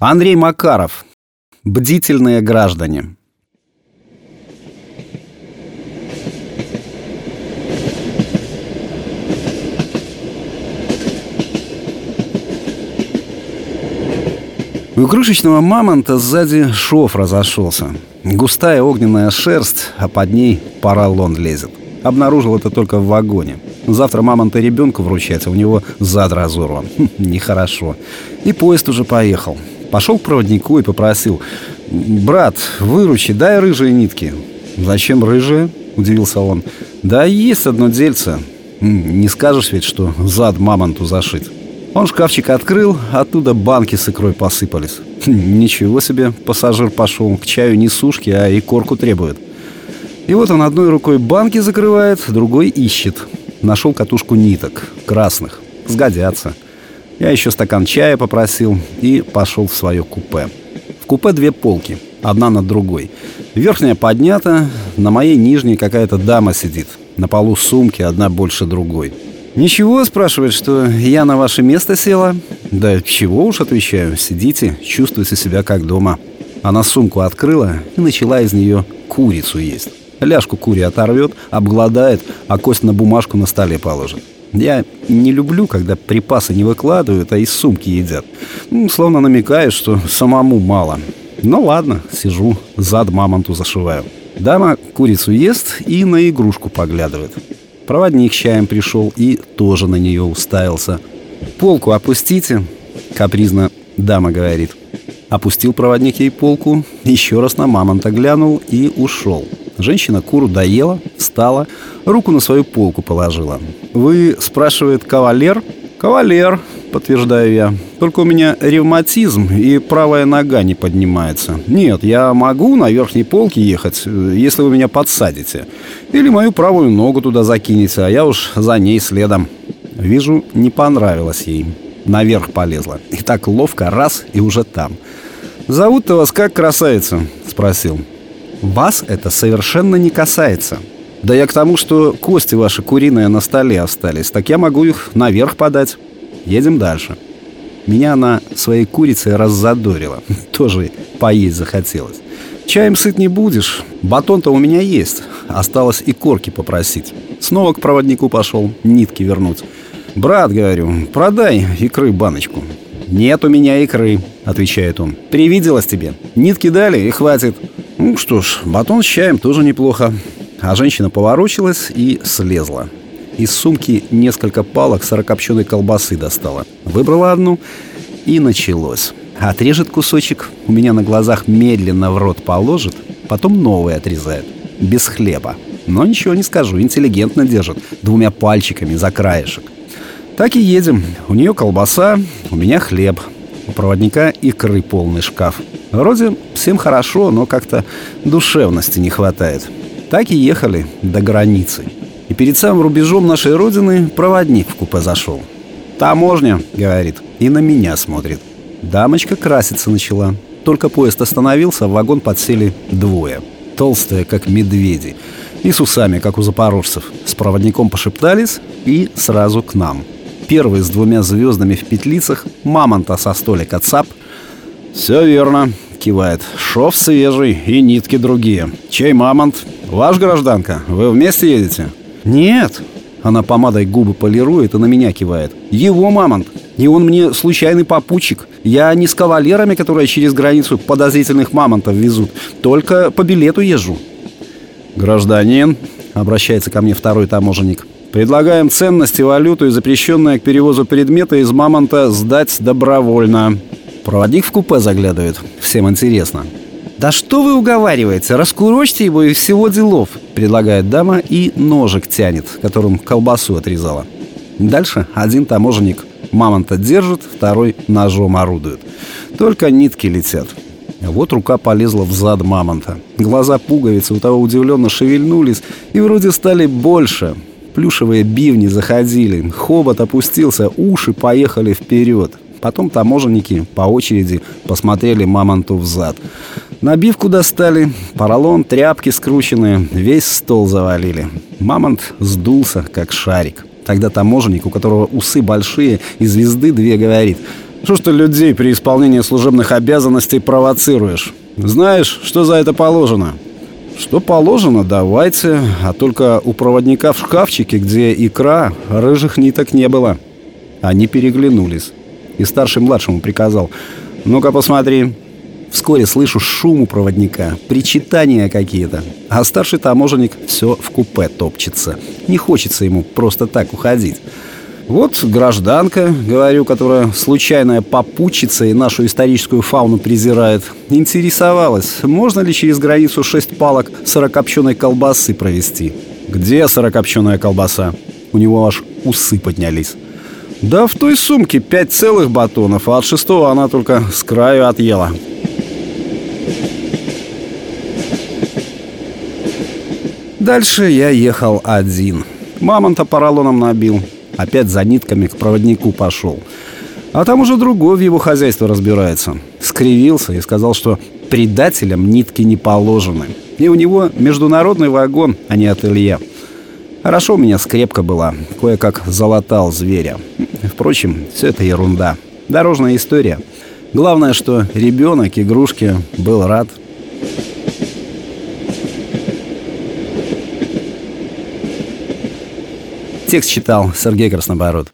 Андрей Макаров. Бдительные граждане. У игрушечного мамонта сзади шов разошелся. Густая огненная шерсть, а под ней поролон лезет. Обнаружил это только в вагоне. Завтра мамонта ребенку вручать, а у него зад разорван. Хм, нехорошо. И поезд уже поехал. Пошел к проводнику и попросил «Брат, выручи, дай рыжие нитки». «Зачем рыжие?» – удивился он. «Да есть одно дельце. Не скажешь ведь, что зад мамонту зашит». Он шкафчик открыл, оттуда банки с икрой посыпались. Ничего себе, пассажир пошел. К чаю не сушки, а и корку требует. И вот он одной рукой банки закрывает, другой ищет. Нашел катушку ниток, красных. Сгодятся. Я еще стакан чая попросил и пошел в свое купе. В купе две полки, одна над другой. Верхняя поднята, на моей нижней какая-то дама сидит. На полу сумки, одна больше другой. «Ничего?» – спрашивает, что я на ваше место села. «Да чего уж», – отвечаю, – «сидите, чувствуйте себя как дома». Она сумку открыла и начала из нее курицу есть. Ляжку кури оторвет, обгладает, а кость на бумажку на столе положит. Я не люблю, когда припасы не выкладывают, а из сумки едят. Ну, словно намекает, что самому мало. Ну ладно, сижу, зад мамонту зашиваю. Дама курицу ест и на игрушку поглядывает. Проводник чаем пришел и тоже на нее уставился. «Полку опустите», — капризно дама говорит. Опустил проводник ей полку, еще раз на мамонта глянул и ушел. Женщина куру доела, встала, руку на свою полку положила. «Вы, — спрашивает, — кавалер?» «Кавалер», — подтверждаю я. «Только у меня ревматизм, и правая нога не поднимается. Нет, я могу на верхней полке ехать, если вы меня подсадите. Или мою правую ногу туда закинете, а я уж за ней следом». Вижу, не понравилось ей. Наверх полезла. И так ловко раз, и уже там. «Зовут-то вас как, красавица?» — спросил. «Вас это совершенно не касается». Да я к тому, что кости ваши куриные на столе остались, так я могу их наверх подать. Едем дальше. Меня она своей курицей раззадорила. Тоже поесть захотелось. Чаем сыт не будешь. Батон-то у меня есть. Осталось и корки попросить. Снова к проводнику пошел, нитки вернуть. «Брат, — говорю, — продай икры баночку». «Нет у меня икры», — отвечает он. «Привиделось тебе. Нитки дали и хватит». «Ну что ж, батон с чаем тоже неплохо. А женщина поворочилась и слезла. Из сумки несколько палок сырокопченой колбасы достала. Выбрала одну, и началось. Отрежет кусочек, у меня на глазах медленно в рот положит, потом новый отрезает. Без хлеба. Но ничего не скажу, интеллигентно держит, двумя пальчиками за краешек. Так и едем. У нее колбаса, у меня хлеб. У проводника икры полный шкаф. Вроде всем хорошо, но как-то душевности не хватает. Так и ехали до границы. И перед самым рубежом нашей родины проводник в купе зашел. «Таможня», — говорит, и на меня смотрит. Дамочка краситься начала. Только поезд остановился, в вагон подсели двое. Толстые, как медведи. И с усами, как у запорожцев. С проводником пошептались и сразу к нам. Первый с двумя звездами в петлицах, мамонта со столика ЦАП. «Все верно», — кивает. «Шов свежий и нитки другие. Чей мамонт? Ваш гражданка? Вы вместе едете?» «Нет». Она помадой губы полирует и на меня кивает. «Его мамонт. И он мне случайный попутчик. Я не с кавалерами, которые через границу подозрительных мамонтов везут. Только по билету езжу». «Гражданин», — обращается ко мне второй таможенник, «предлагаем ценности, валюту и запрещенные к перевозу предметы из мамонта сдать добровольно». Проводник в купе заглядывает. Всем интересно. «Да что вы уговариваете? Раскурочьте его и всего делов!» Предлагает дама и ножик тянет, которым колбасу отрезала. Дальше один таможенник мамонта держит, второй ножом орудует. Только нитки летят. Вот рука полезла в зад мамонта. Глаза пуговицы у того удивленно шевельнулись и вроде стали больше. Плюшевые бивни заходили, хобот опустился, уши поехали вперед. Потом таможенники по очереди посмотрели мамонту в зад. Набивку достали, поролон, тряпки скрученные, весь стол завалили. Мамонт сдулся, как шарик. Тогда таможенник, у которого усы большие и звезды две, говорит Что ж ты людей при исполнении служебных обязанностей провоцируешь? Знаешь, что за это положено? Что положено, давайте, а только у проводника в шкафчике, где икра, рыжих ниток не было. Они переглянулись. И старший младшему приказал «Ну-ка посмотри». Вскоре слышу шум у проводника, причитания какие-то. А старший таможенник все в купе топчется. Не хочется ему просто так уходить. Вот гражданка, говорю, которая случайная попутчица и нашу историческую фауну презирает, интересовалась, можно ли через границу шесть палок сырокопченой колбасы провести. Где сырокопченая колбаса? У него аж усы поднялись. Да в той сумке пять целых батонов, а от шестого она только с краю отъела. Дальше я ехал один. Мамонта поролоном набил. Опять за нитками к проводнику пошел. А там уже другой в его хозяйство разбирается. Скривился и сказал, что предателям нитки не положены. И у него международный вагон, а не ателье. Хорошо у меня скрепка была, кое-как залатал зверя. Впрочем, все это ерунда. Дорожная история. Главное, что ребенок игрушки был рад. Текст читал Сергей Краснобород.